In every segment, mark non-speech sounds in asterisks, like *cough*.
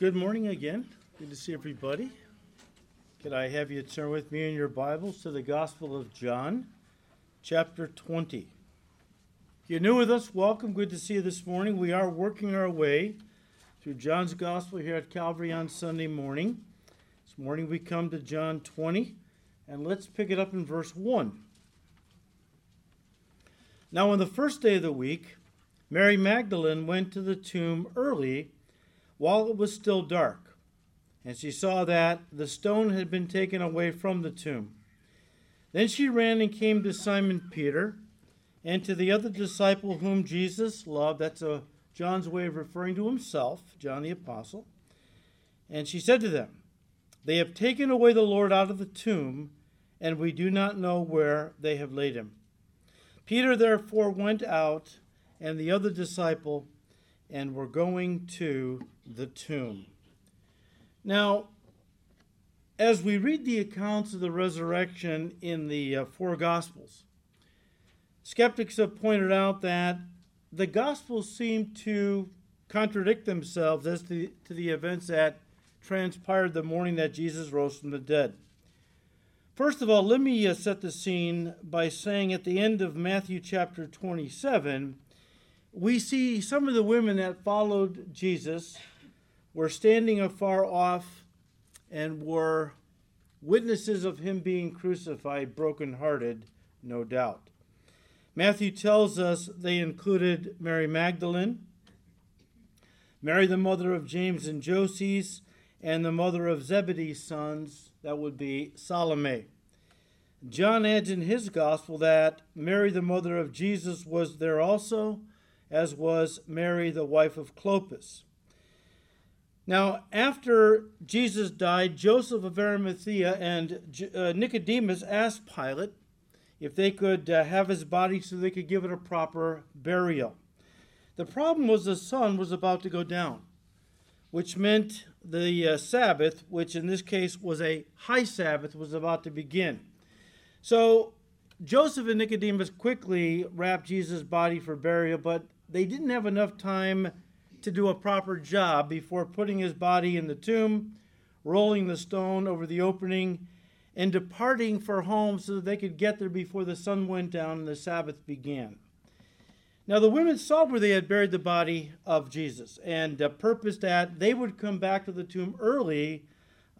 Good morning again. Good to see everybody. Could I have you turn with me in your Bibles to the Gospel of John, chapter 20. If you're new with us, welcome. Good to see you this morning. We are working our way through John's Gospel here at Calvary on Sunday morning. This morning we come to John 20, and let's pick it up in verse 1. Now, on the first day of the week, Mary Magdalene went to the tomb early while it was still dark, and she saw that the stone had been taken away from the tomb. Then she ran and came to Simon Peter and to the other disciple whom Jesus loved. That's a John's way of referring to himself, John the apostle. And she said to them, They have taken away the Lord out of the tomb, and we do not know where they have laid him. Peter therefore went out, and the other disciple, and were going to the tomb. Now, as we read the accounts of the resurrection in the uh, four Gospels, skeptics have pointed out that the Gospels seem to contradict themselves as to, to the events that transpired the morning that Jesus rose from the dead. First of all, let me uh, set the scene by saying at the end of Matthew chapter 27, we see some of the women that followed Jesus were standing afar off and were witnesses of him being crucified, brokenhearted, no doubt. Matthew tells us they included Mary Magdalene, Mary, the mother of James and Joses, and the mother of Zebedee's sons, that would be Salome. John adds in his gospel that Mary, the mother of Jesus, was there also, as was Mary, the wife of Clopas. Now, after Jesus died, Joseph of Arimathea and uh, Nicodemus asked Pilate if they could uh, have his body so they could give it a proper burial. The problem was the sun was about to go down, which meant the uh, Sabbath, which in this case was a high Sabbath, was about to begin. So Joseph and Nicodemus quickly wrapped Jesus' body for burial, but they didn't have enough time to do a proper job before putting his body in the tomb, rolling the stone over the opening, and departing for home so that they could get there before the sun went down and the Sabbath began. Now, the women saw where they had buried the body of Jesus and uh, purposed that they would come back to the tomb early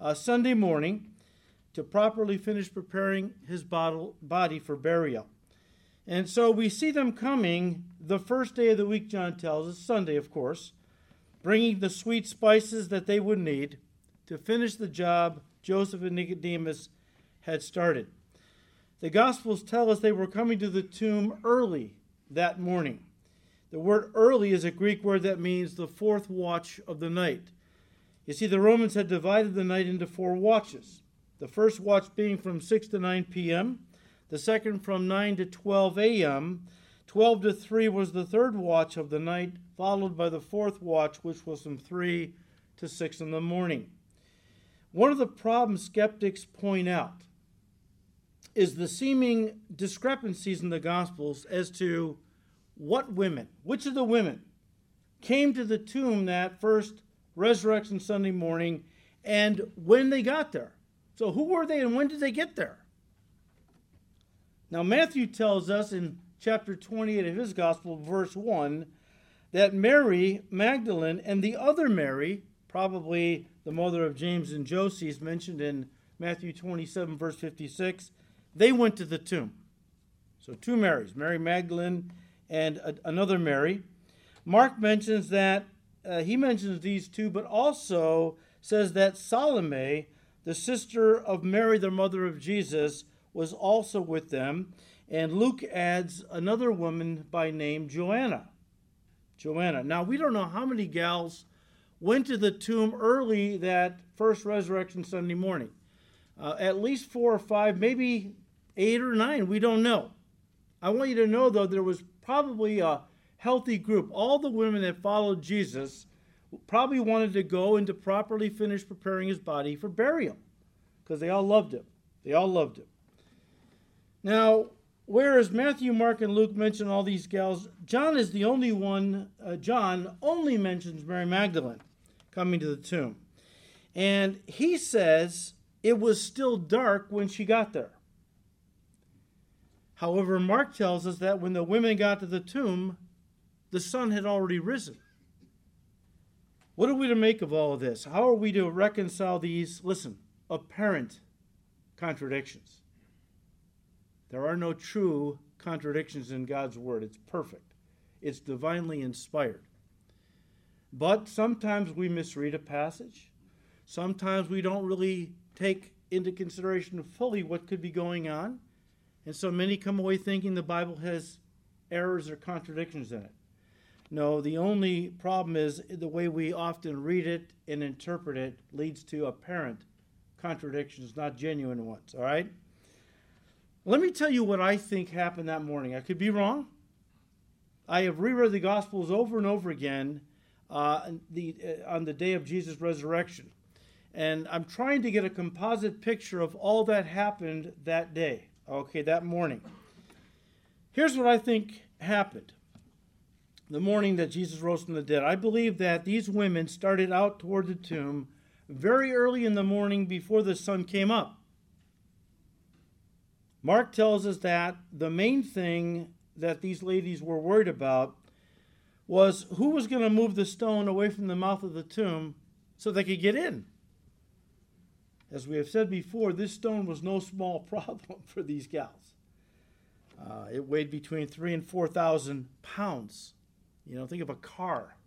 uh, Sunday morning to properly finish preparing his body for burial. And so we see them coming the first day of the week, John tells us, Sunday, of course, bringing the sweet spices that they would need to finish the job Joseph and Nicodemus had started. The Gospels tell us they were coming to the tomb early that morning. The word early is a Greek word that means the fourth watch of the night. You see, the Romans had divided the night into four watches. The first watch being from 6 to 9 p.m., the second from 9 to 12 a.m., 12 to 3 was the third watch of the night, followed by the fourth watch, which was from 3 to 6 in the morning. One of the problems skeptics point out is the seeming discrepancies in the Gospels as to what women, which of the women, came to the tomb that first resurrection Sunday morning and when they got there. So, who were they and when did they get there? Now, Matthew tells us in chapter 28 of his gospel, verse 1, that Mary Magdalene and the other Mary, probably the mother of James and Joses, mentioned in Matthew 27, verse 56, they went to the tomb. So, two Marys, Mary Magdalene and a, another Mary. Mark mentions that, uh, he mentions these two, but also says that Salome, the sister of Mary, the mother of Jesus, was also with them. And Luke adds another woman by name Joanna. Joanna. Now, we don't know how many gals went to the tomb early that first resurrection Sunday morning. Uh, at least four or five, maybe eight or nine. We don't know. I want you to know, though, there was probably a healthy group. All the women that followed Jesus probably wanted to go and to properly finish preparing his body for burial because they all loved him. They all loved him. Now, whereas Matthew, Mark, and Luke mention all these gals, John is the only one, uh, John only mentions Mary Magdalene. coming to the tomb. And he says it was still dark when she got there. However, Mark tells us that when the women got to the tomb, the sun had already risen. What are we to make of all of this? How are we to reconcile these, listen, apparent contradictions? There are no true contradictions in God's Word. It's perfect, it's divinely inspired. But sometimes we misread a passage. Sometimes we don't really take into consideration fully what could be going on. And so many come away thinking the Bible has errors or contradictions in it. No, the only problem is the way we often read it and interpret it leads to apparent contradictions, not genuine ones. All right? Let me tell you what I think happened that morning. I could be wrong. I have reread the Gospels over and over again uh, the, uh, on the day of Jesus' resurrection. And I'm trying to get a composite picture of all that happened that day, okay, that morning. Here's what I think happened the morning that Jesus rose from the dead. I believe that these women started out toward the tomb very early in the morning before the sun came up. Mark tells us that the main thing that these ladies were worried about was who was going to move the stone away from the mouth of the tomb so they could get in. As we have said before, this stone was no small *laughs* problem for these gals. Uh, it weighed between three and four thousand pounds. You know, think of a car. *laughs*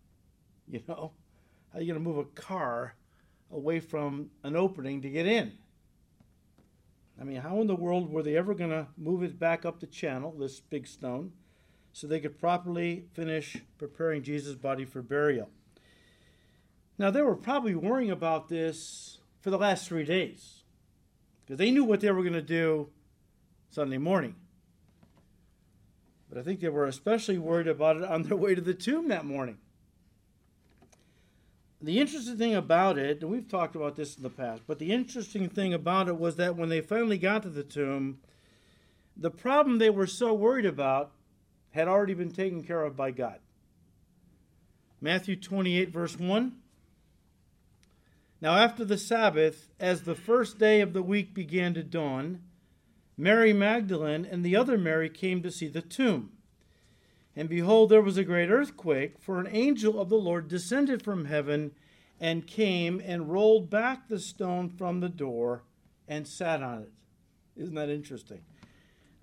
You know, how are you going to move a car away from an opening to get in? I mean, how in the world were they ever going to move it back up the channel, this big stone, so they could properly finish preparing Jesus' body for burial? Now, they were probably worrying about this for the last three days because they knew what they were going to do Sunday morning. But I think they were especially worried about it on their way to the tomb that morning. The interesting thing about it, and we've talked about this in the past, but the interesting thing about it was that when they finally got to the tomb, the problem they were so worried about had already been taken care of by God. Matthew 28, verse 1. Now, after the Sabbath, as the first day of the week began to dawn, Mary Magdalene and the other Mary came to see the tomb. And behold, there was a great earthquake, for an angel of the Lord descended from heaven and came and rolled back the stone from the door and sat on it. Isn't that interesting?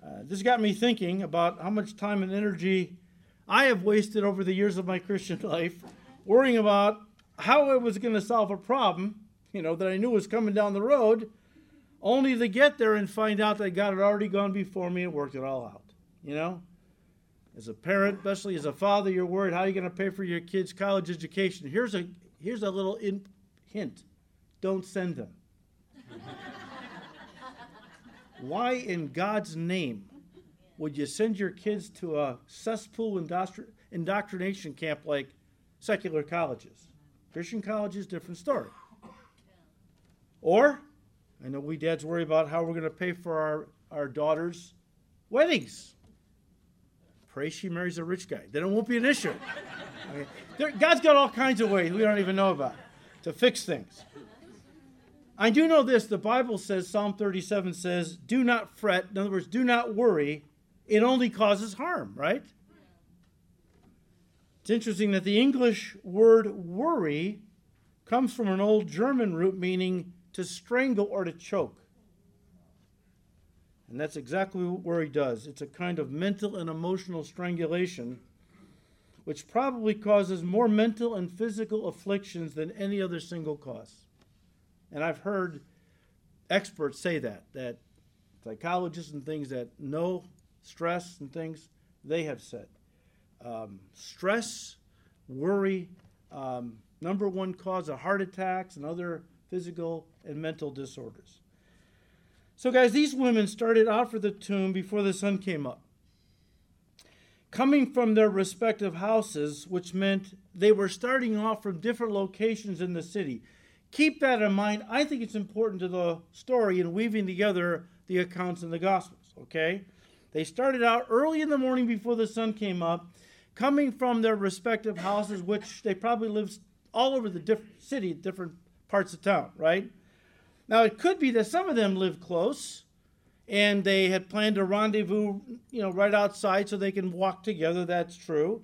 Uh, this got me thinking about how much time and energy I have wasted over the years of my Christian *laughs* life worrying about how I was going to solve a problem, you know, that I knew was coming down the road, only to get there and find out that God had already gone before me and worked it all out. You know? As a parent, especially as a father, you're worried how are you going to pay for your kids' college education. Here's a here's a little in, hint. Don't send them. *laughs* Why in God's name would you send your kids to a cesspool indoctrination camp like secular colleges? Christian colleges, different story. Or, I know we dads worry about how we're going to pay for our, our daughters' weddings. Pray she marries a rich guy. Then it won't be an issue. There, God's got all kinds of ways we don't even know about to fix things. I do know this the Bible says, Psalm 37 says, do not fret. In other words, do not worry. It only causes harm, right? It's interesting that the English word worry comes from an old German root meaning to strangle or to choke. And that's exactly what worry does. It's a kind of mental and emotional strangulation, which probably causes more mental and physical afflictions than any other single cause. And I've heard experts say that, that psychologists and things that know stress and things, they have said um, stress, worry, um, number one cause of heart attacks and other physical and mental disorders. So, guys, these women started out for the tomb before the sun came up. Coming from their respective houses, which meant they were starting off from different locations in the city. Keep that in mind. I think it's important to the story in weaving together the accounts in the Gospels, okay? They started out early in the morning before the sun came up, coming from their respective houses, which they probably lived all over the diff- city, different parts of town, right? Now, it could be that some of them lived close and they had planned a rendezvous, you know, right outside so they can walk together. That's true.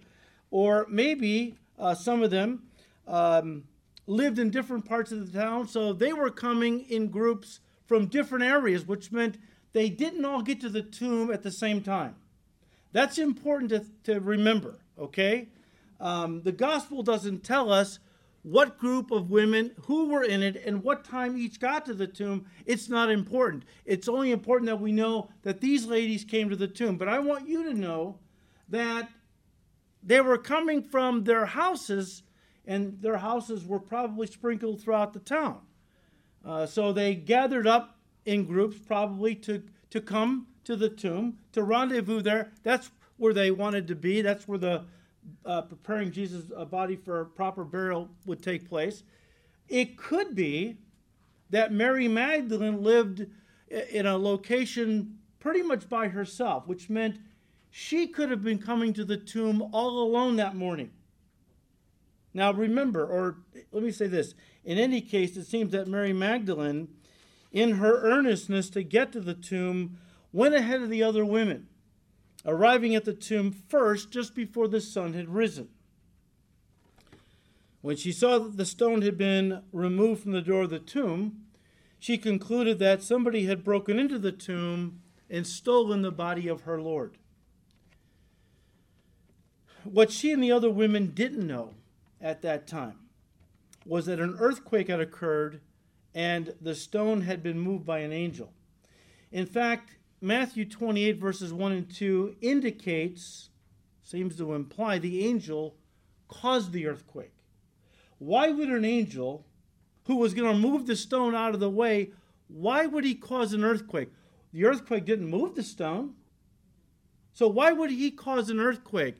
Or maybe uh, some of them um, lived in different parts of the town, so they were coming in groups from different areas, which meant they didn't all get to the tomb at the same time. That's important to, to remember, okay? Um, the gospel doesn't tell us what group of women, who were in it, and what time each got to the tomb. It's not important. It's only important that we know that these ladies came to the tomb. But I want you to know that they were coming from their houses, and their houses were probably sprinkled throughout the town. Uh, so they gathered up in groups, probably to, to come to the tomb, to rendezvous there. That's where they wanted to be. That's where the uh, preparing Jesus' uh, body for proper burial would take place. It could be that Mary Magdalene lived in a location pretty much by herself, which meant she could have been coming to the tomb all alone that morning. Now, remember, or let me say this in any case, it seems that Mary Magdalene, in her earnestness to get to the tomb, went ahead of the other women arriving at the tomb first just before the sun had risen. When she saw that the stone had been removed from the door of the tomb, she concluded that somebody had broken into the tomb and stolen the body of her Lord. What she and the other women didn't know at that time was that an earthquake had occurred and the stone had been moved by an angel. In fact, Matthew 28, verses 1 and 2, indicates, seems to imply, the angel caused the earthquake. Why would an angel who was going to move the stone out of the way, why would he cause an earthquake? The earthquake didn't move the stone. So why would he cause an earthquake?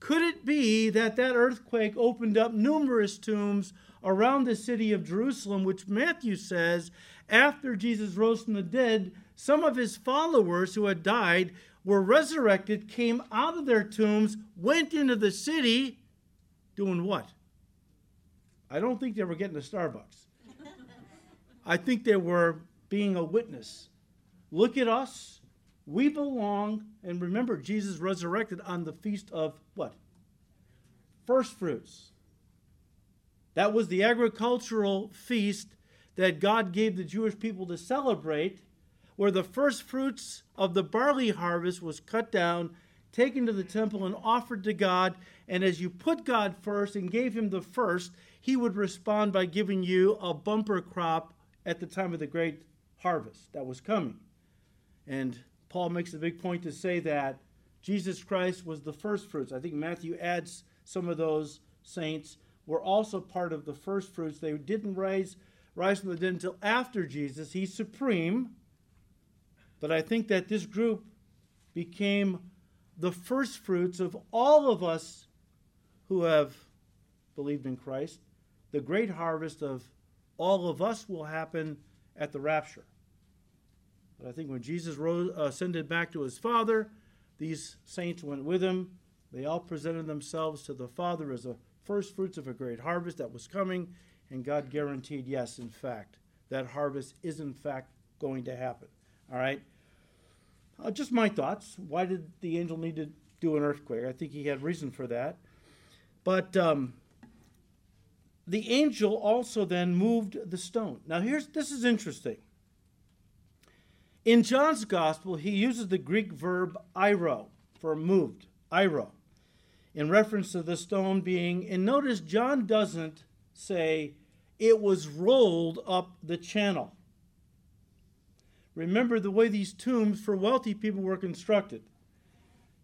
Could it be that that earthquake opened up numerous tombs around the city of Jerusalem, which Matthew says after Jesus rose from the dead, some of his followers who had died were resurrected, came out of their tombs, went into the city, doing what? I don't think they were getting to Starbucks. *laughs* I think they were being a witness. Look at us. We belong. And remember, Jesus resurrected on the feast of what? First fruits. That was the agricultural feast that God gave the Jewish people to celebrate where the first fruits of the barley harvest was cut down, taken to the temple, and offered to God. And as you put God first and gave him the first, he would respond by giving you a bumper crop at the time of the great harvest that was coming. And Paul makes a big point to say that Jesus Christ was the first fruits. I think Matthew adds some of those saints were also part of the first fruits. They didn't rise rise from the dead until after Jesus. He's supreme. But I think that this group became the first fruits of all of us who have believed in Christ. The great harvest of all of us will happen at the rapture. But I think when Jesus rose, ascended back to his Father, these saints went with him. They all presented themselves to the Father as the first fruits of a great harvest that was coming, and God guaranteed, yes, in fact, that harvest is in fact going to happen. All right? Uh, just my thoughts. Why did the angel need to do an earthquake? I think he had reason for that. But um, the angel also then moved the stone. Now, here's this is interesting. In John's gospel, he uses the Greek verb airo for moved, airo, in reference to the stone being, and notice John doesn't say it was rolled up the channel. Remember the way these tombs for wealthy people were constructed.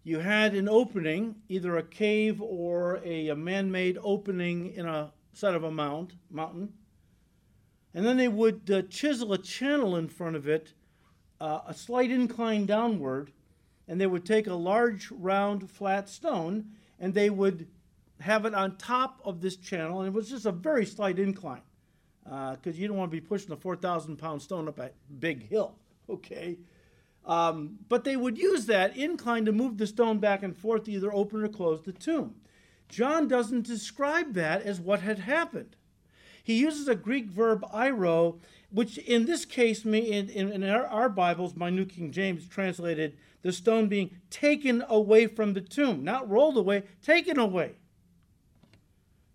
You had an opening, either a cave or a, a man made opening in a side of a mount, mountain. And then they would uh, chisel a channel in front of it, uh, a slight incline downward, and they would take a large, round, flat stone and they would have it on top of this channel. And it was just a very slight incline because uh, you don't want to be pushing a 4,000 pound stone up a big hill okay? Um, but they would use that incline to move the stone back and forth to either open or close the tomb. John doesn't describe that as what had happened. He uses a Greek verb airo, which in this case, in, in our, our Bibles, my New King James translated the stone being taken away from the tomb, not rolled away, taken away.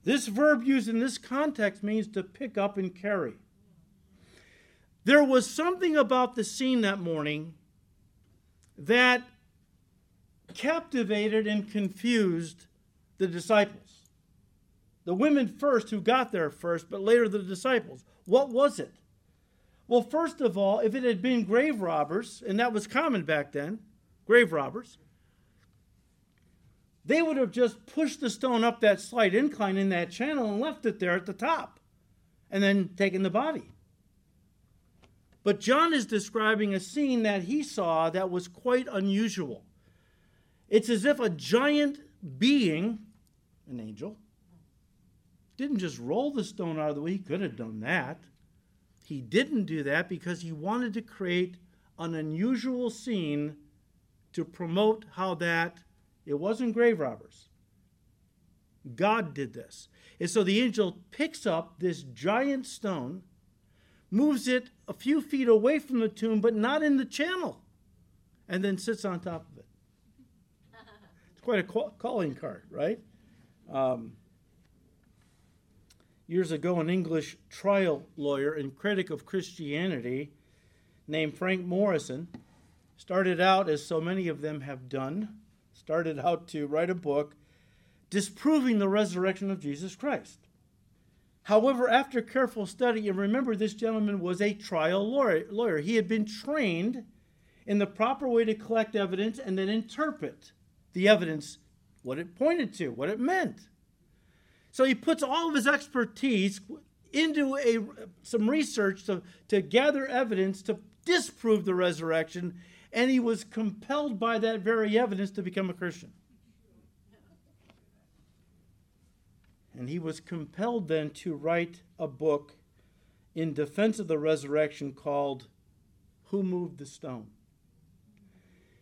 This verb used in this context means to pick up and carry. There was something about the scene that morning that captivated and confused the disciples. The women first who got there first, but later the disciples. What was it? Well, first of all, if it had been grave robbers, and that was common back then, grave robbers, they would have just pushed the stone up that slight incline in that channel and left it there at the top, and then taken the body. But John is describing a scene that he saw that was quite unusual. It's as if a giant being, an angel, didn't just roll the stone out of the way. He could have done that. He didn't do that because he wanted to create an unusual scene to promote how that it wasn't grave robbers. God did this. And so the angel picks up this giant stone moves it a few feet away from the tomb, but not in the channel, and then sits on top of it. It's quite a calling card, right? Um, years ago, an English trial lawyer and critic of Christianity named Frank Morison started out, as so many of them have done, started out to write a book disproving the resurrection of Jesus Christ. However, after careful study, and remember, this gentleman was a trial lawyer, he had been trained in the proper way to collect evidence and then interpret the evidence, what it pointed to, what it meant. So he puts all of his expertise into a, some research to, to gather evidence to disprove the resurrection, and he was compelled by that very evidence to become a Christian. And he was compelled then to write a book in defense of the resurrection called Who Moved the Stone?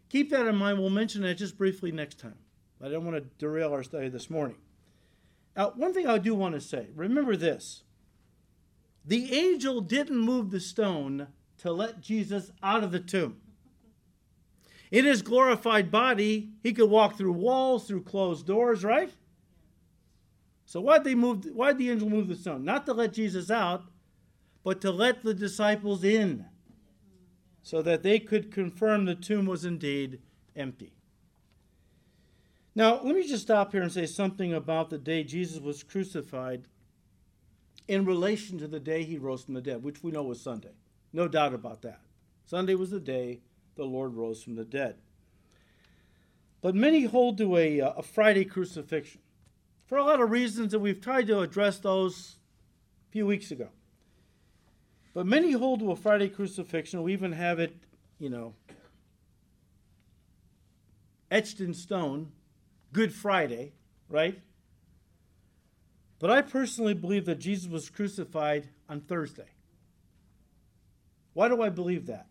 Keep that in mind. We'll mention that just briefly next time. I don't want to derail our study this morning. Now, one thing I do want to say remember this the angel didn't move the stone to let Jesus out of the tomb. In his glorified body, he could walk through walls, through closed doors, right? So why'd they? Why'd the angel move the stone? Not to let Jesus out, but to let the disciples in, so that they could confirm the tomb was indeed empty. Now, let me just stop here and say something about the day Jesus was crucified in relation to the day he rose from the dead, which we know was Sunday. No doubt about that. Sunday was the day the Lord rose from the dead. But many hold to a, uh, a Friday crucifixion for a lot of reasons, and we've tried to address those a few weeks ago. But many hold to a Friday crucifixion. We even have it, you know, etched in stone, Good Friday, right? But I personally believe that Jesus was crucified on Thursday. Why do I believe that?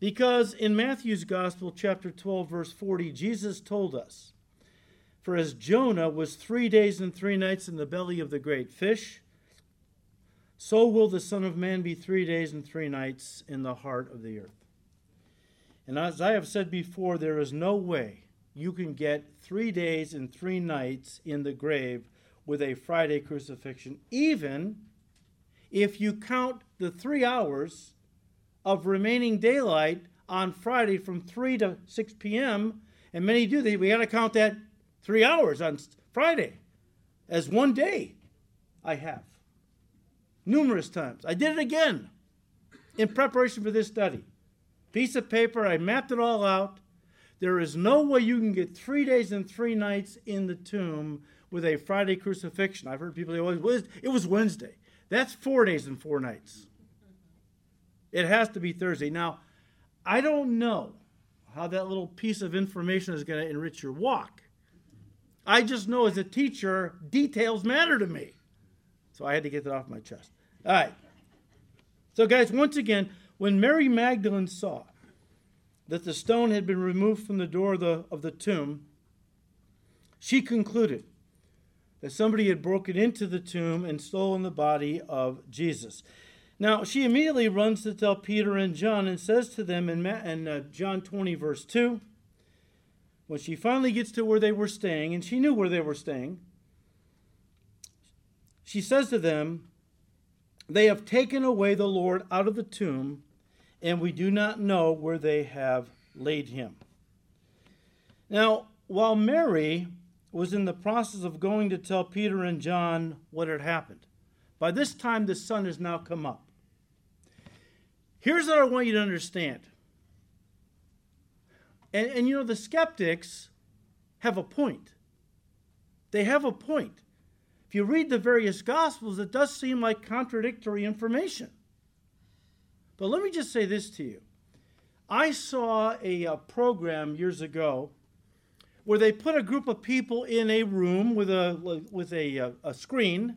Because in Matthew's Gospel, chapter 12, verse 40, Jesus told us for as Jonah was three days and three nights in the belly of the great fish, so will the Son of Man be three days and three nights in the heart of the earth. And as I have said before, there is no way you can get three days and three nights in the grave with a Friday crucifixion, even if you count the three hours of remaining daylight on Friday from 3 to 6 p.m. And many do that. We got to count that three hours on Friday as one day. I have. Numerous times. I did it again in preparation for this study. Piece of paper, I mapped it all out. There is no way you can get three days and three nights in the tomb with a Friday crucifixion. I've heard people say, oh, well, it was Wednesday. That's four days and four nights. It has to be Thursday. Now, I don't know how that little piece of information is going to enrich your walk. I just know as a teacher, details matter to me. So I had to get that off my chest. All right. So, guys, once again, when Mary Magdalene saw that the stone had been removed from the door of the, of the tomb, she concluded, that somebody had broken into the tomb and stolen the body of Jesus. Now, she immediately runs to tell Peter and John and says to them in, in uh, John 20, verse 2, when she finally gets to where they were staying, and she knew where they were staying, she says to them, They have taken away the Lord out of the tomb, and we do not know where they have laid him. Now, while Mary was in the process of going to tell Peter and John what had happened, by this time the sun has now come up. Here's what I want you to understand. And, and you know, the skeptics have a point. They have a point. If you read the various Gospels, it does seem like contradictory information. But let me just say this to you. I saw a, a, program years ago where they put a group of people in a room with a with a, a, a screen,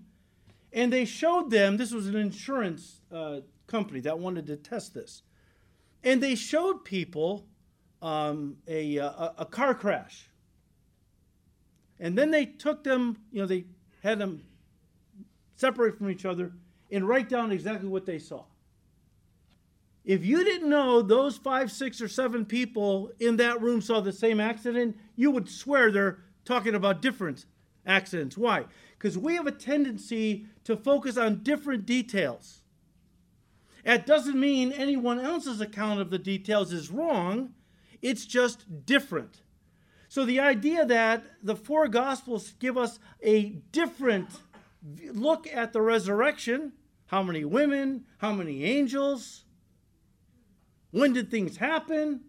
and they showed them. This was an insurance uh, company that wanted to test this, and they showed people um, a, a a car crash, and then they took them. You know, they had them separate from each other and write down exactly what they saw. If you didn't know those five, six, or seven people in that room saw the same accident, you would swear they're talking about different accidents. Why? Because we have a tendency to focus on different details. That doesn't mean anyone else's account of the details is wrong, it's just different. So the idea that the four Gospels give us a different look at the resurrection how many women, how many angels, when did things happen?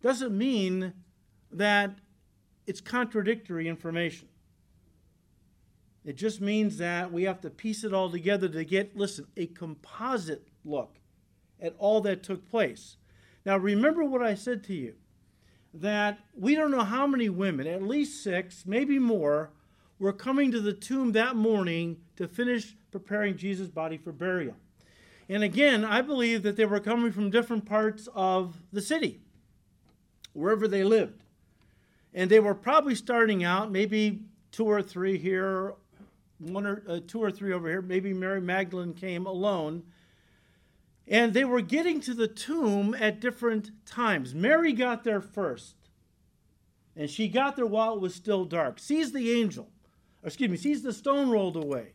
Doesn't mean that it's contradictory information. It just means that we have to piece it all together to get, listen, a composite look at all that took place. Now, remember what I said to you that we don't know how many women, at least six, maybe more, were coming to the tomb that morning to finish preparing Jesus' body for burial. And again, I believe that they were coming from different parts of the city, wherever they lived. And they were probably starting out, maybe two or three here, one or uh, two or three over here. Maybe Mary Magdalene came alone. And they were getting to the tomb at different times. Mary got there first. And she got there while it was still dark. Sees the angel, excuse me, sees the stone rolled away.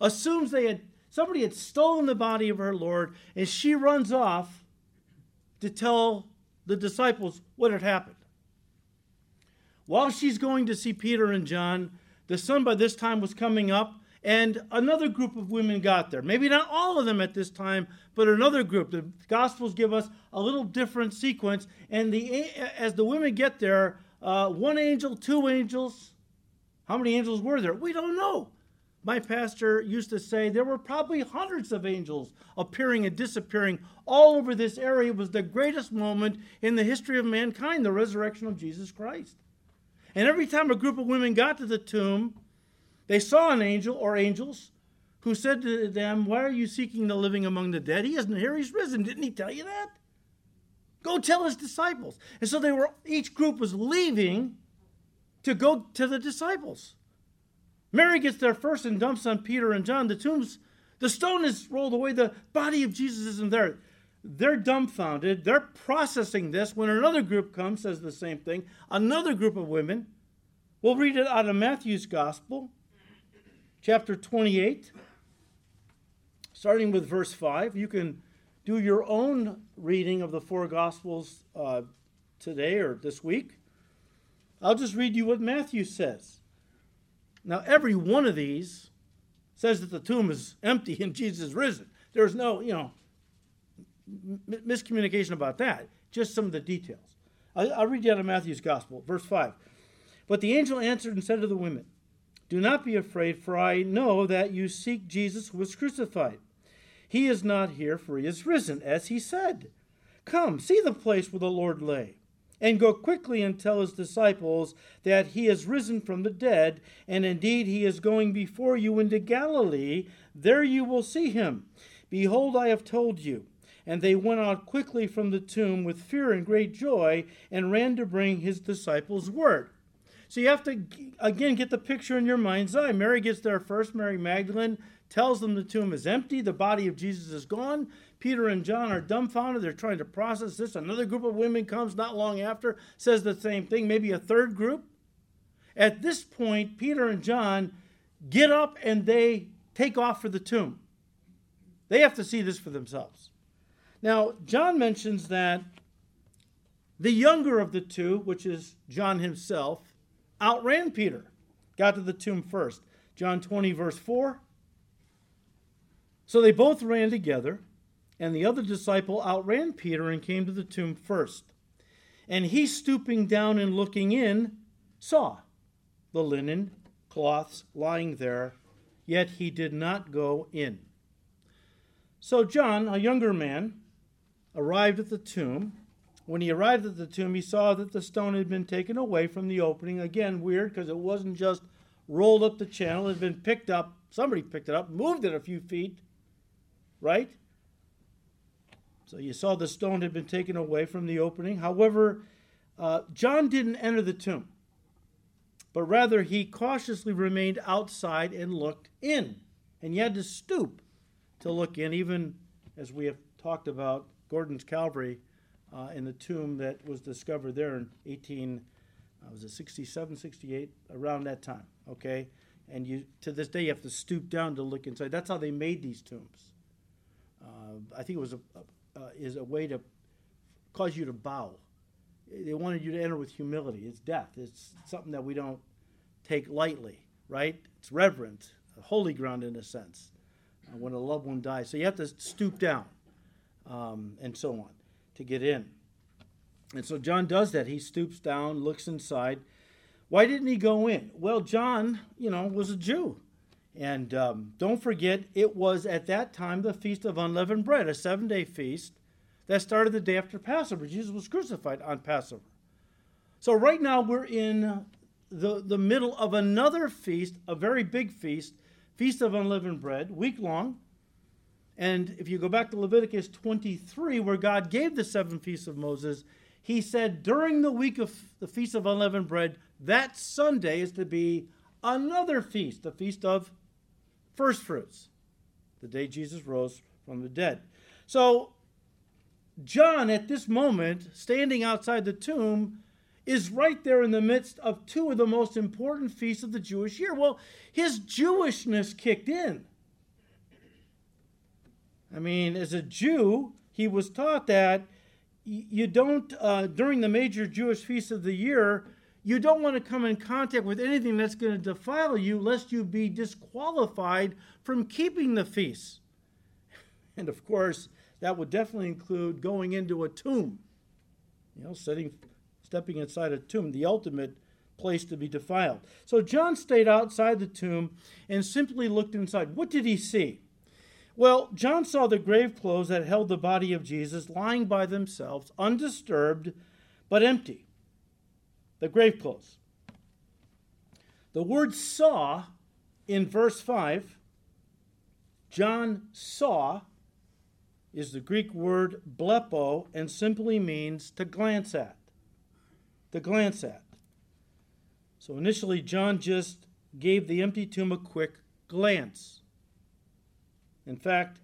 Assumes they had Somebody had stolen the body of her Lord, and she runs off to tell the disciples what had happened. While she's going to see Peter and John, the sun by this time was coming up, and another group of women got there. Maybe not all of them at this time, but another group. The Gospels give us a little different sequence, and the as the women get there, uh, one angel, two angels. How many angels were there? We don't know my pastor used to say there were probably hundreds of angels appearing and disappearing all over this area. It was the greatest moment in the history of mankind, the resurrection of Jesus Christ. And every time a group of women got to the tomb, they saw an angel or angels who said to them, Why are you seeking the living among the dead? He isn't here, he's risen. Didn't he tell you that? Go tell his disciples. And so they were each group was leaving to go to the disciples. Mary gets there first and dumps on Peter and John. The tombs, the stone is rolled away. The body of Jesus isn't there. They're dumbfounded. They're processing this when another group comes, says the same thing. Another group of women. We'll read it out of Matthew's Gospel, chapter 28, starting with verse 5. You can do your own reading of the four Gospels uh, today or this week. I'll just read you what Matthew says. Now, every one of these says that the tomb is empty and Jesus is risen. There's no, you know, m- miscommunication about that. Just some of the details. I, I'll read you out of Matthew's Gospel, verse 5. But the angel answered and said to the women, Do not be afraid, for I know that you seek Jesus who was crucified. He is not here, for he is risen, as he said. Come, see the place where the Lord lay and go quickly and tell his disciples that he is risen from the dead, and indeed he is going before you into Galilee. There you will see him. Behold, I have told you. And they went out quickly from the tomb with fear and great joy, and ran to bring his disciples word. So you have to, again, get the picture in your mind's eye. Mary gets there first, Mary Magdalene tells them the tomb is empty, the body of Jesus is gone. Peter and John are dumbfounded. They're trying to process this. Another group of women comes not long after, says the same thing, maybe a third group. At this point, Peter and John get up and they take off for the tomb. They have to see this for themselves. Now, John mentions that the younger of the two, which is John himself, outran Peter, got to the tomb first. John 20, verse 4. So they both ran together, and the other disciple outran Peter and came to the tomb first. And he, stooping down and looking in, saw the linen cloths lying there, yet he did not go in. So John, a younger man, arrived at the tomb. When he arrived at the tomb, he saw that the stone had been taken away from the opening. Again, weird because it wasn't just rolled up the channel, it had been picked up. Somebody picked it up, moved it a few feet, right? So you saw the stone had been taken away from the opening. However, uh, John didn't enter the tomb, but rather he cautiously remained outside and looked in. And he had to stoop to look in, even as we have talked about Gordon's Calvary uh, in the tomb that was discovered there in 18, uh, was it 67, 68, around that time, okay? And you to this day you have to stoop down to look inside. That's how they made these tombs. Uh, I think it was a, uh, is a way to cause you to bow. They wanted you to enter with humility. It's death. It's something that we don't take lightly, right? It's reverent, holy ground in a sense, uh, when a loved one dies. So you have to stoop down um, and so on to get in. And so John does that. He stoops down, looks inside. Why didn't he go in? Well, John, you know, was a Jew. And um, don't forget, it was at that time the Feast of Unleavened Bread, a seven day feast that started the day after Passover. Jesus was crucified on Passover. So, right now, we're in the, the middle of another feast, a very big feast, Feast of Unleavened Bread, week long. And if you go back to Leviticus 23, where God gave the seven feasts of Moses, he said during the week of the Feast of Unleavened Bread, that Sunday is to be another feast, the Feast of first fruits, the day Jesus rose from the dead. So, John, at this moment, standing outside the tomb, is right there in the midst of two of the most important feasts of the Jewish year. Well, his Jewishness kicked in. I mean, as a Jew, he was taught that you don't, uh, during the major Jewish feasts of the year, you don't want to come in contact with anything that's going to defile you, lest you be disqualified from keeping the feast. *laughs* And of course, that would definitely include going into a tomb, you know, sitting, stepping inside a tomb, the ultimate place to be defiled. So John stayed outside the tomb and simply looked inside. What did he see? Well, John saw the grave clothes that held the body of Jesus lying by themselves, undisturbed but empty the grave clothes. The word saw in verse 5, John saw, is the Greek word blepo and simply means to glance at. To glance at. So initially, John just gave the empty tomb a quick glance. In fact,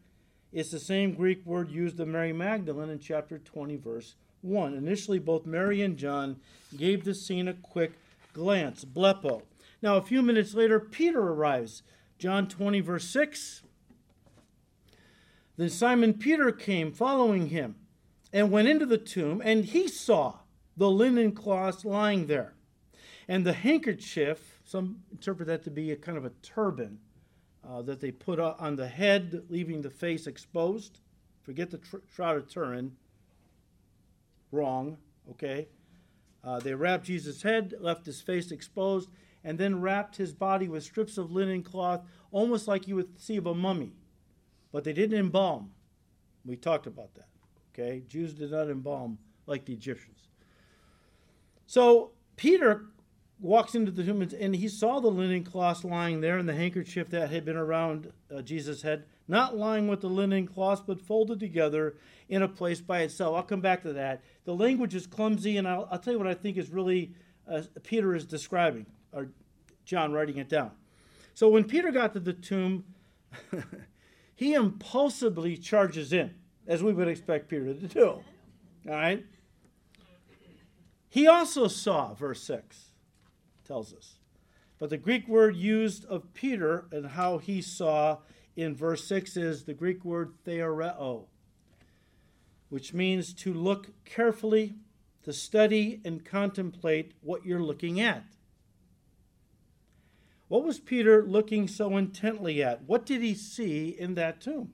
it's the same Greek word used of Mary Magdalene in chapter 20, verse 1. Initially, both Mary and John gave the scene a quick glance, blepo. Now, a few minutes later, Peter arrives. John 20, verse 6. Then Simon Peter came following him and went into the tomb, and he saw the linen cloths lying there. And the handkerchief, some interpret that to be a kind of a turban uh, that they put on the head, leaving the face exposed. Forget the tr- shroud of Turin wrong, okay? Uh, they wrapped Jesus' head, left his face exposed, and then wrapped his body with strips of linen cloth, almost like you would see of a mummy. But they didn't embalm. We talked about that, okay? Jews did not embalm like the Egyptians. So Peter walks into the tomb and he saw the linen cloth lying there and the handkerchief that had been around uh, Jesus' head not lying with the linen cloth, but folded together in a place by itself. I'll come back to that. The language is clumsy, and I'll, I'll tell you what I think is really uh, Peter is describing, or John writing it down. So when Peter got to the tomb, *laughs* he impulsively charges in, as we would expect Peter to do. All right? He also saw, verse 6 tells us. But the Greek word used of Peter and how he saw in verse 6 is the Greek word theoreo, which means to look carefully, to study and contemplate what you're looking at. What was Peter looking so intently at? What did he see in that tomb?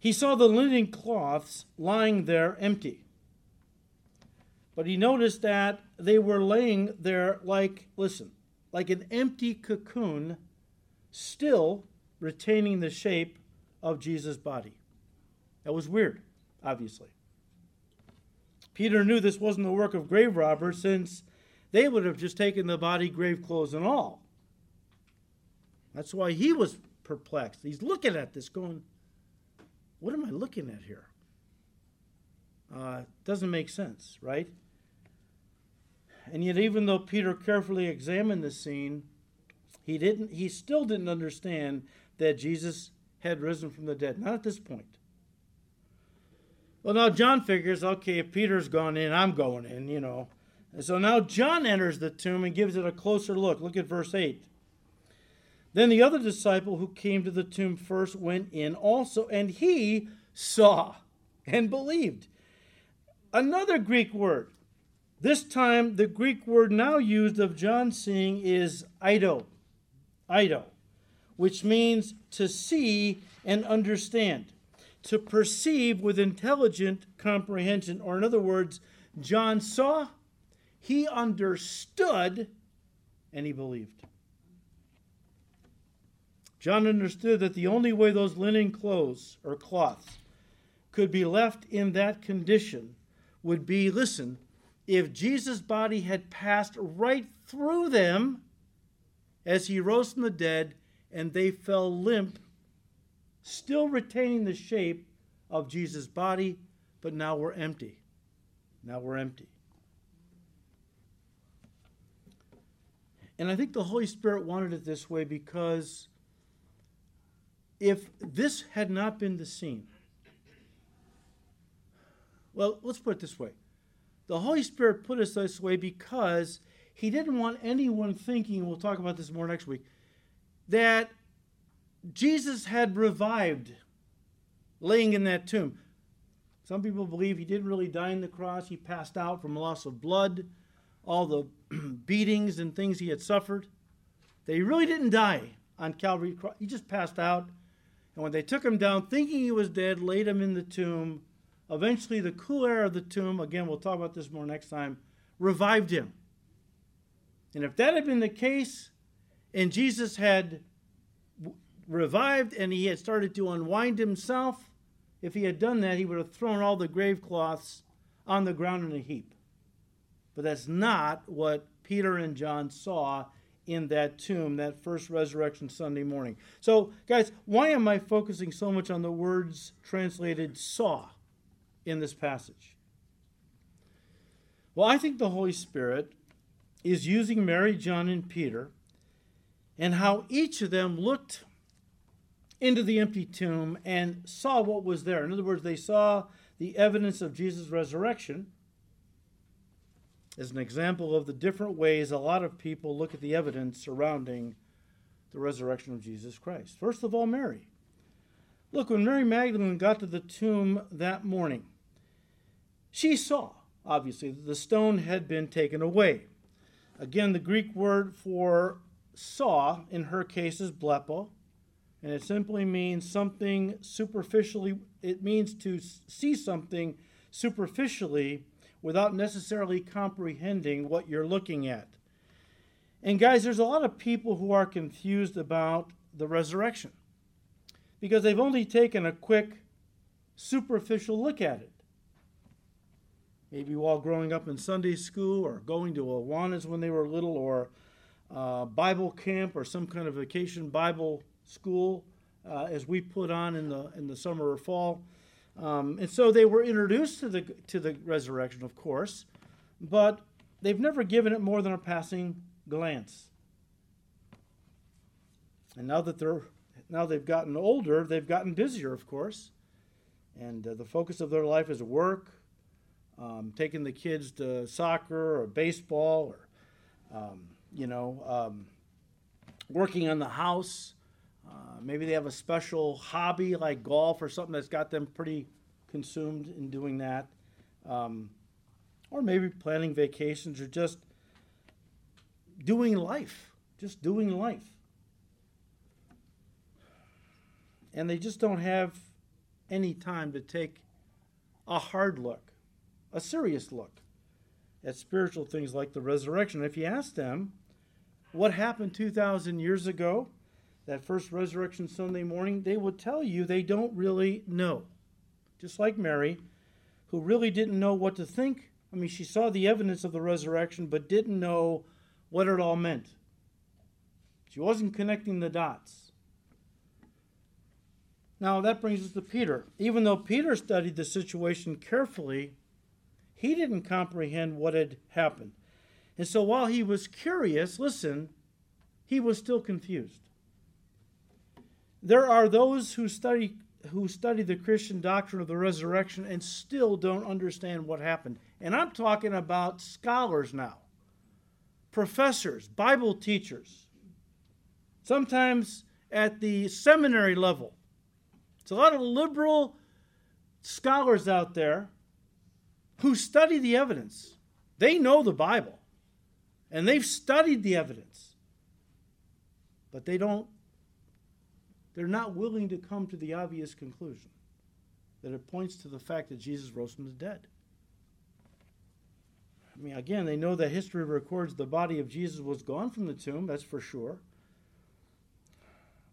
He saw the linen cloths lying there empty. But he noticed that they were laying there like, listen, like an empty cocoon, still retaining the shape of Jesus' body. That was weird, obviously. Peter knew this wasn't the work of grave robbers since they would have just taken the body, grave clothes, and all. That's why he was perplexed. He's looking at this, going, What am I looking at here? Uh, doesn't make sense, right? And yet, even though Peter carefully examined the scene, he didn't. He still didn't understand that Jesus had risen from the dead. Not at this point. Well, now John figures, okay, if Peter's gone in, I'm going in, you know. And so now John enters the tomb and gives it a closer look. Look at verse 8. Then the other disciple who came to the tomb first went in also, and he saw and believed. Another Greek word. This time, the Greek word now used of John seeing is eido, eido, which means to see and understand to perceive with intelligent comprehension. Or, in other words, John saw, he understood, and he believed. John understood that the only way those linen clothes or cloths could be left in that condition would be listen, if Jesus' body had passed right through them as he rose from the dead and they fell limp still retaining the shape of Jesus' body, but now we're empty. Now we're empty. And I think the Holy Spirit wanted it this way because if this had not been the scene, well, let's put it this way. The Holy Spirit put us this way because He didn't want anyone thinking, we'll talk about this more next week, that Jesus had revived laying in that tomb. Some people believe he didn't really die on the cross. He passed out from loss of blood, all the *clears throat* beatings and things he had suffered. That he really didn't die on Calvary cross. He just passed out. And when they took him down, thinking he was dead, laid him in the tomb. Eventually, the cool air of the tomb, again, we'll talk about this more next time, revived him. And if that had been the case, and Jesus had revived and he had started to unwind himself, if he had done that, he would have thrown all the grave cloths on the ground in a heap. But that's not what Peter and John saw in that tomb that first resurrection Sunday morning. So, guys, why am I focusing so much on the words translated saw in this passage? Well, I think the Holy Spirit is using Mary, John, and Peter and how each of them looked into the empty tomb and saw what was there. In other words, they saw the evidence of Jesus' resurrection as an example of the different ways a lot of people look at the evidence surrounding the resurrection of Jesus Christ. First of all, Mary. Look, when Mary Magdalene got to the tomb that morning, she saw, obviously, that the stone had been taken away. Again, the Greek word for saw in her case is blepo, and it simply means something superficially, it means to see something superficially without necessarily comprehending what you're looking at. And guys, there's a lot of people who are confused about the resurrection because they've only taken a quick, superficial look at it. Maybe while growing up in Sunday school or going to Awanas when they were little or uh, Bible camp or some kind of vacation Bible school uh, as we put on in the in the summer or fall. Um, and so they were introduced to the to the resurrection, of course, but they've never given it more than a passing glance. And now that they're now they've gotten older, they've gotten busier, of course, and uh, the focus of their life is work, um, taking the kids to soccer or baseball, or um, you know, um, working on the house. Uh, maybe they have a special hobby like golf or something that's got them pretty consumed in doing that. Um, or maybe planning vacations or just doing life, just doing life. And they just don't have any time to take a hard look, a serious look at spiritual things like the resurrection. If you ask them what happened 2,000 years ago, that first resurrection Sunday morning, they would tell you they don't really know. Just like Mary, who really didn't know what to think I mean, she saw the evidence of the resurrection, but didn't know what it all meant. She wasn't connecting the dots. Now, that brings us to Peter. Even though Peter studied the situation carefully, he didn't comprehend what had happened. And so while he was curious, listen, he was still confused. There are those who study who study the Christian doctrine of the resurrection and still don't understand what happened. And I'm talking about scholars now, professors, Bible teachers, sometimes at the seminary level. It's a lot of liberal scholars out there who study the evidence. They know the Bible and they've studied the evidence, but they don't they're not willing to come to the obvious conclusion that it points to the fact that Jesus rose from the dead. I mean, again, they know that history records the body of Jesus was gone from the tomb, that's for sure.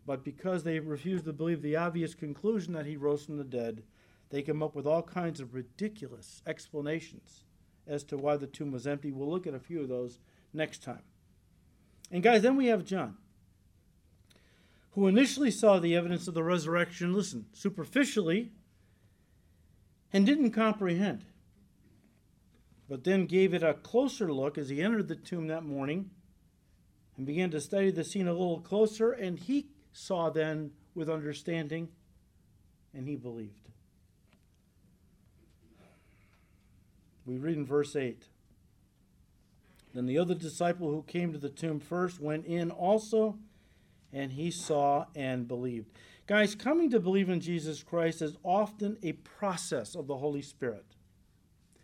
But because they refuse to believe the obvious conclusion that he rose from the dead, they come up with all kinds of ridiculous explanations as to why the tomb was empty. We'll look at a few of those next time. And guys, then we have John who initially saw the evidence of the resurrection, listen, superficially, and didn't comprehend, but then gave it a closer look as he entered the tomb that morning and began to study the scene a little closer, and he saw then with understanding, and he believed. We read in verse 8. Then the other disciple who came to the tomb first went in also and he saw and believed. Guys, coming to believe in Jesus Christ is often a process of the Holy Spirit.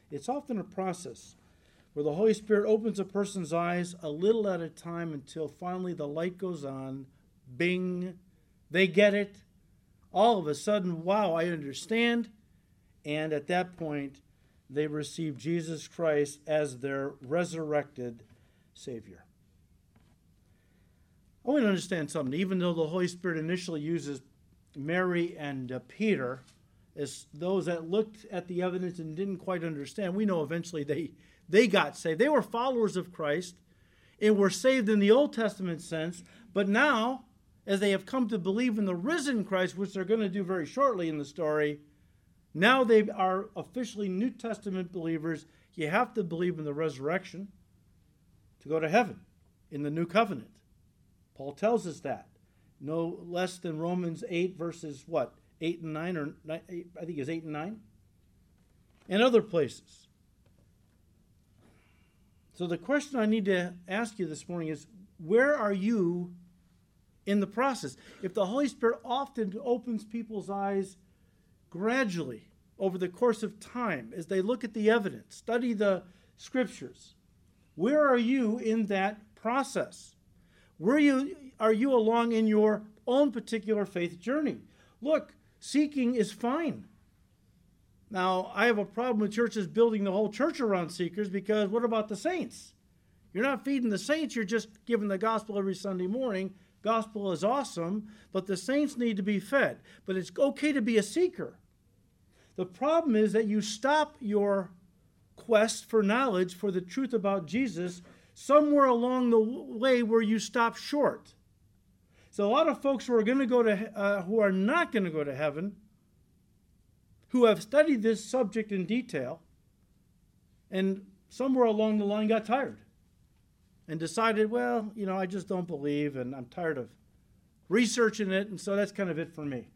It's often a process where the Holy Spirit opens a person's eyes a little at a time until finally the light goes on. Bing, they get it. All of a sudden, wow, I understand. And at that point, they receive Jesus Christ as their resurrected Savior. I want to understand something. Even though the Holy Spirit initially uses Mary and uh, Peter as those that looked at the evidence and didn't quite understand, we know eventually they, they got saved. They were followers of Christ and were saved in the Old Testament sense, but now, as they have come to believe in the risen Christ, which they're going to do very shortly in the story, now they are officially New Testament believers. You have to believe in the resurrection to go to heaven in the new covenant. Paul tells us that. No less than Romans 8, verses what? 8 and 9, or 9, eight, I think it's 8 and 9. And other places. So the question I need to ask you this morning is where are you in the process? If the Holy Spirit often opens people's eyes gradually over the course of time as they look at the evidence, study the scriptures, where are you in that process? Where you, are you along in your own particular faith journey? Look, seeking is fine. Now, I have a problem with churches building the whole church around seekers because what about the saints? You're not feeding the saints, you're just giving the gospel every Sunday morning. Gospel is awesome, but the saints need to be fed. But it's okay to be a seeker. The problem is that you stop your quest for knowledge, for the truth about Jesus, somewhere along the way where you stop short. So a lot of folks who are going to go to uh, who are not going to go to heaven, who have studied this subject in detail, and somewhere along the line got tired and decided, well, you know, I just don't believe and I'm tired of researching it, and so that's kind of it for me.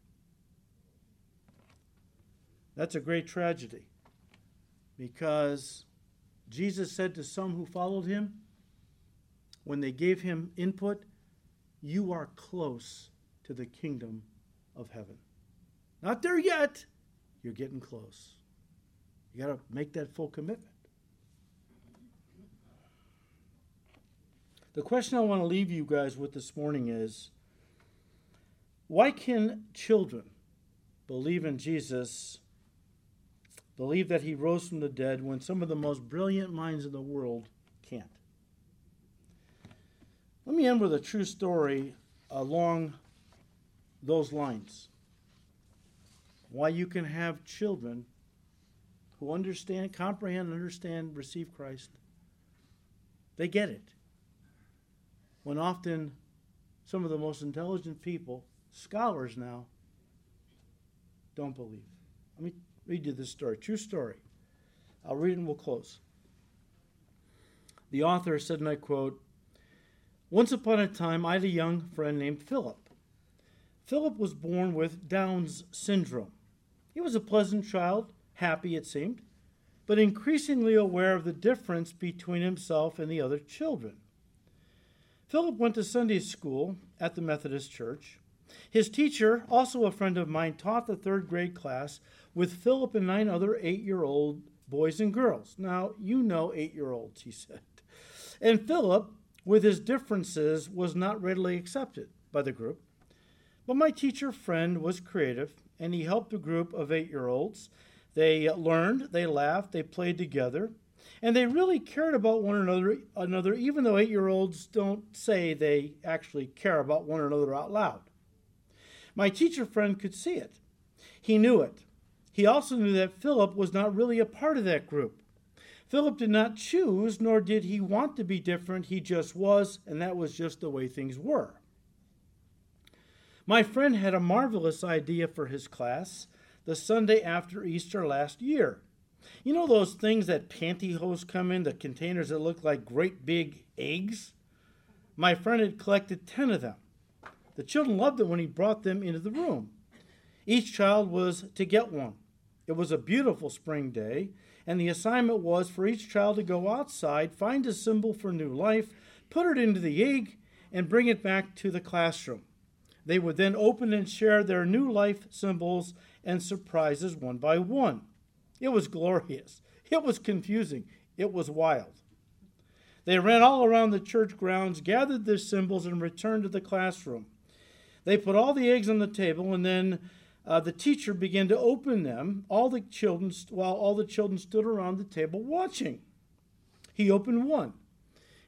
That's a great tragedy because Jesus said to some who followed him, when they gave him input, You are close to the kingdom of heaven. Not there yet, you're getting close. You got to make that full commitment. The question I want to leave you guys with this morning is why can children believe in Jesus, believe that he rose from the dead, when some of the most brilliant minds in the world can't? Let me end with a true story along those lines. Why you can have children who understand, comprehend, understand, receive Christ. They get it. When often some of the most intelligent people Scholars now don't believe. Let me read you this story. True story. I'll read and we'll close. The author said, and I quote Once upon a time, I had a young friend named Philip. Philip was born with Down's syndrome. He was a pleasant child, happy it seemed, but increasingly aware of the difference between himself and the other children. Philip went to Sunday school at the Methodist Church. His teacher, also a friend of mine, taught the third grade class with Philip and nine other eight year old boys and girls. Now, you know eight year olds, he said. And Philip, with his differences, was not readily accepted by the group. But my teacher friend was creative, and he helped a group of eight year olds. They learned, they laughed, they played together, and they really cared about one another, another even though eight year olds don't say they actually care about one another out loud. My teacher friend could see it. He knew it. He also knew that Philip was not really a part of that group. Philip did not choose, nor did he want to be different. He just was, and that was just the way things were. My friend had a marvelous idea for his class the Sunday after Easter last year. You know those things that pantyhose come in, the containers that look like great big eggs? My friend had collected 10 of them. The children loved it when he brought them into the room. Each child was to get one. It was a beautiful spring day, and the assignment was for each child to go outside, find a symbol for new life, put it into the egg, and bring it back to the classroom. They would then open and share their new life symbols and surprises one by one. It was glorious. It was confusing. It was wild. They ran all around the church grounds, gathered their symbols, and returned to the classroom. They put all the eggs on the table, and then uh, the teacher began to open them. All the children, while all the children stood around the table watching. He opened one,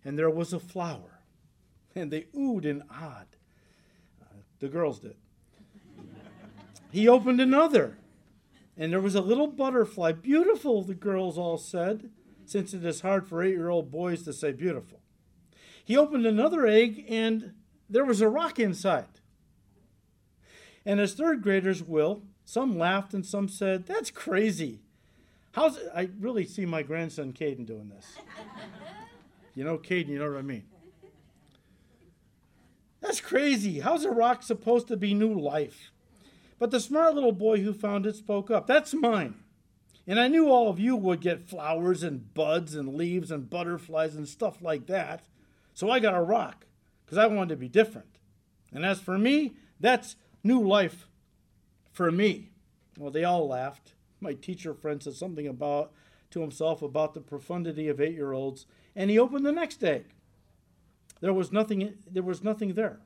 and there was a flower, *laughs* and they oohed and awed. Uh, the girls did. he opened another, and there was a little butterfly. Beautiful, the girls all said, since it is hard for eight year old boys to say beautiful. He opened another egg, and there was a rock inside. And as third graders will, some laughed and some said, That's crazy. How's it? I really see my grandson Caden doing this. *laughs* you know, Caden, you know what I mean. That's crazy. How's a rock supposed to be new life? But the smart little boy who found it spoke up. That's mine. And I knew all of you would get flowers and buds and leaves and butterflies and stuff like that. So I got a rock because I wanted to be different. And as for me, that's new life for me. Well, they all laughed. My teacher friend said something about to himself about the profundity of eight-year-olds, and he opened the next egg. There was nothing. There was nothing there.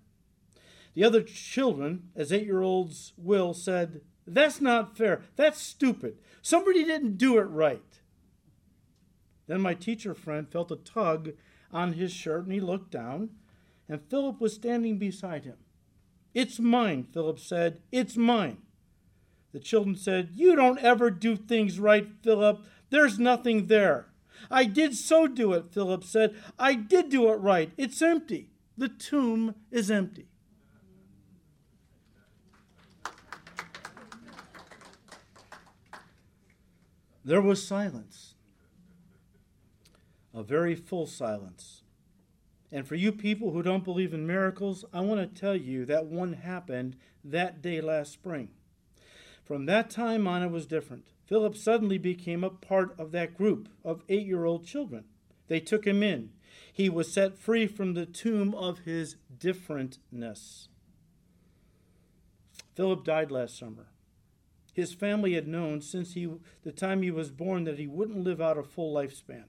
The other children, as eight-year-olds will, said, "That's not fair. That's stupid. Somebody didn't do it right." Then my teacher friend felt a tug on his shirt, and he looked down, and Philip was standing beside him. It's mine, Philip said. It's mine. The children said, You don't ever do things right, Philip. There's nothing there. I did so do it, Philip said. I did do it right. It's empty. The tomb is empty. There was silence. a very full silence. And for you people who don't believe in miracles, I want to tell you that one happened that day last spring. From that time on, it was different. Philip suddenly became a part of that group of eight year old children. They took him in. He was set free from the tomb of his differentness. Philip died last summer. His family had known since he, the time he was born that he wouldn't live out a full lifespan.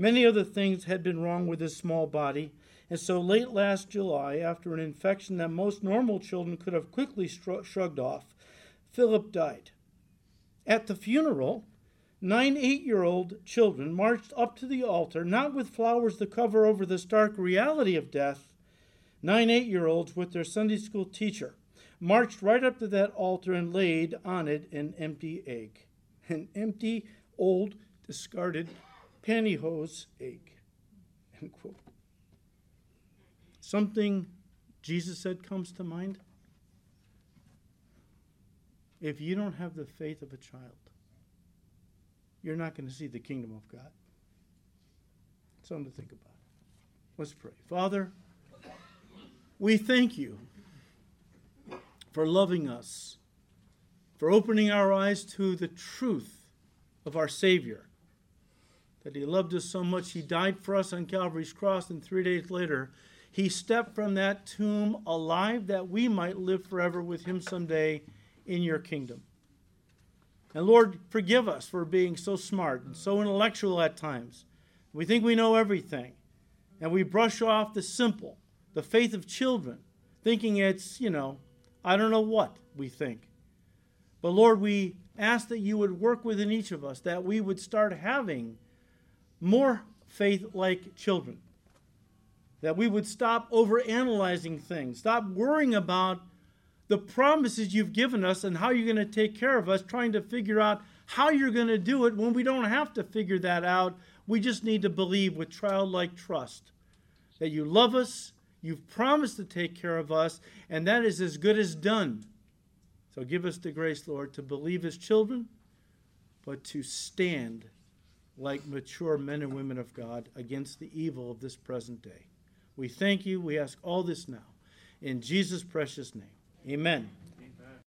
Many other things had been wrong with his small body, and so late last July, after an infection that most normal children could have quickly shrugged off, Philip died. At the funeral, nine eight year old children marched up to the altar, not with flowers to cover over the stark reality of death. Nine eight year olds with their Sunday school teacher marched right up to that altar and laid on it an empty egg. An empty, old, discarded pantyhose egg. End quote. Something Jesus said comes to mind. If you don't have the faith of a child, you're not going to see the kingdom of God. Something to think about. Let's pray. Father, we thank you for loving us, for opening our eyes to the truth of our Savior. That He loved us so much, He died for us on Calvary's cross, and three days later, He stepped from that tomb alive that we might live forever with Him someday in your kingdom. And Lord, forgive us for being so smart and so intellectual at times. We think we know everything, and we brush off the simple, the faith of children, thinking it's, you know, I don't know what we think. But Lord, we ask that you would work within each of us, that we would start having more faith like children. That we would stop overanalyzing things, stop worrying about the promises you've given us and how you're going to take care of us, trying to figure out how you're going to do it when we don't have to figure that out. We just need to believe with childlike trust that you love us, You've promised to take care of us, and that is as good as done. So give us the grace, Lord, to believe as children, but to stand like mature men and women of God against the evil of this present day. We thank you. We ask all this now. In Jesus' precious name. Amen.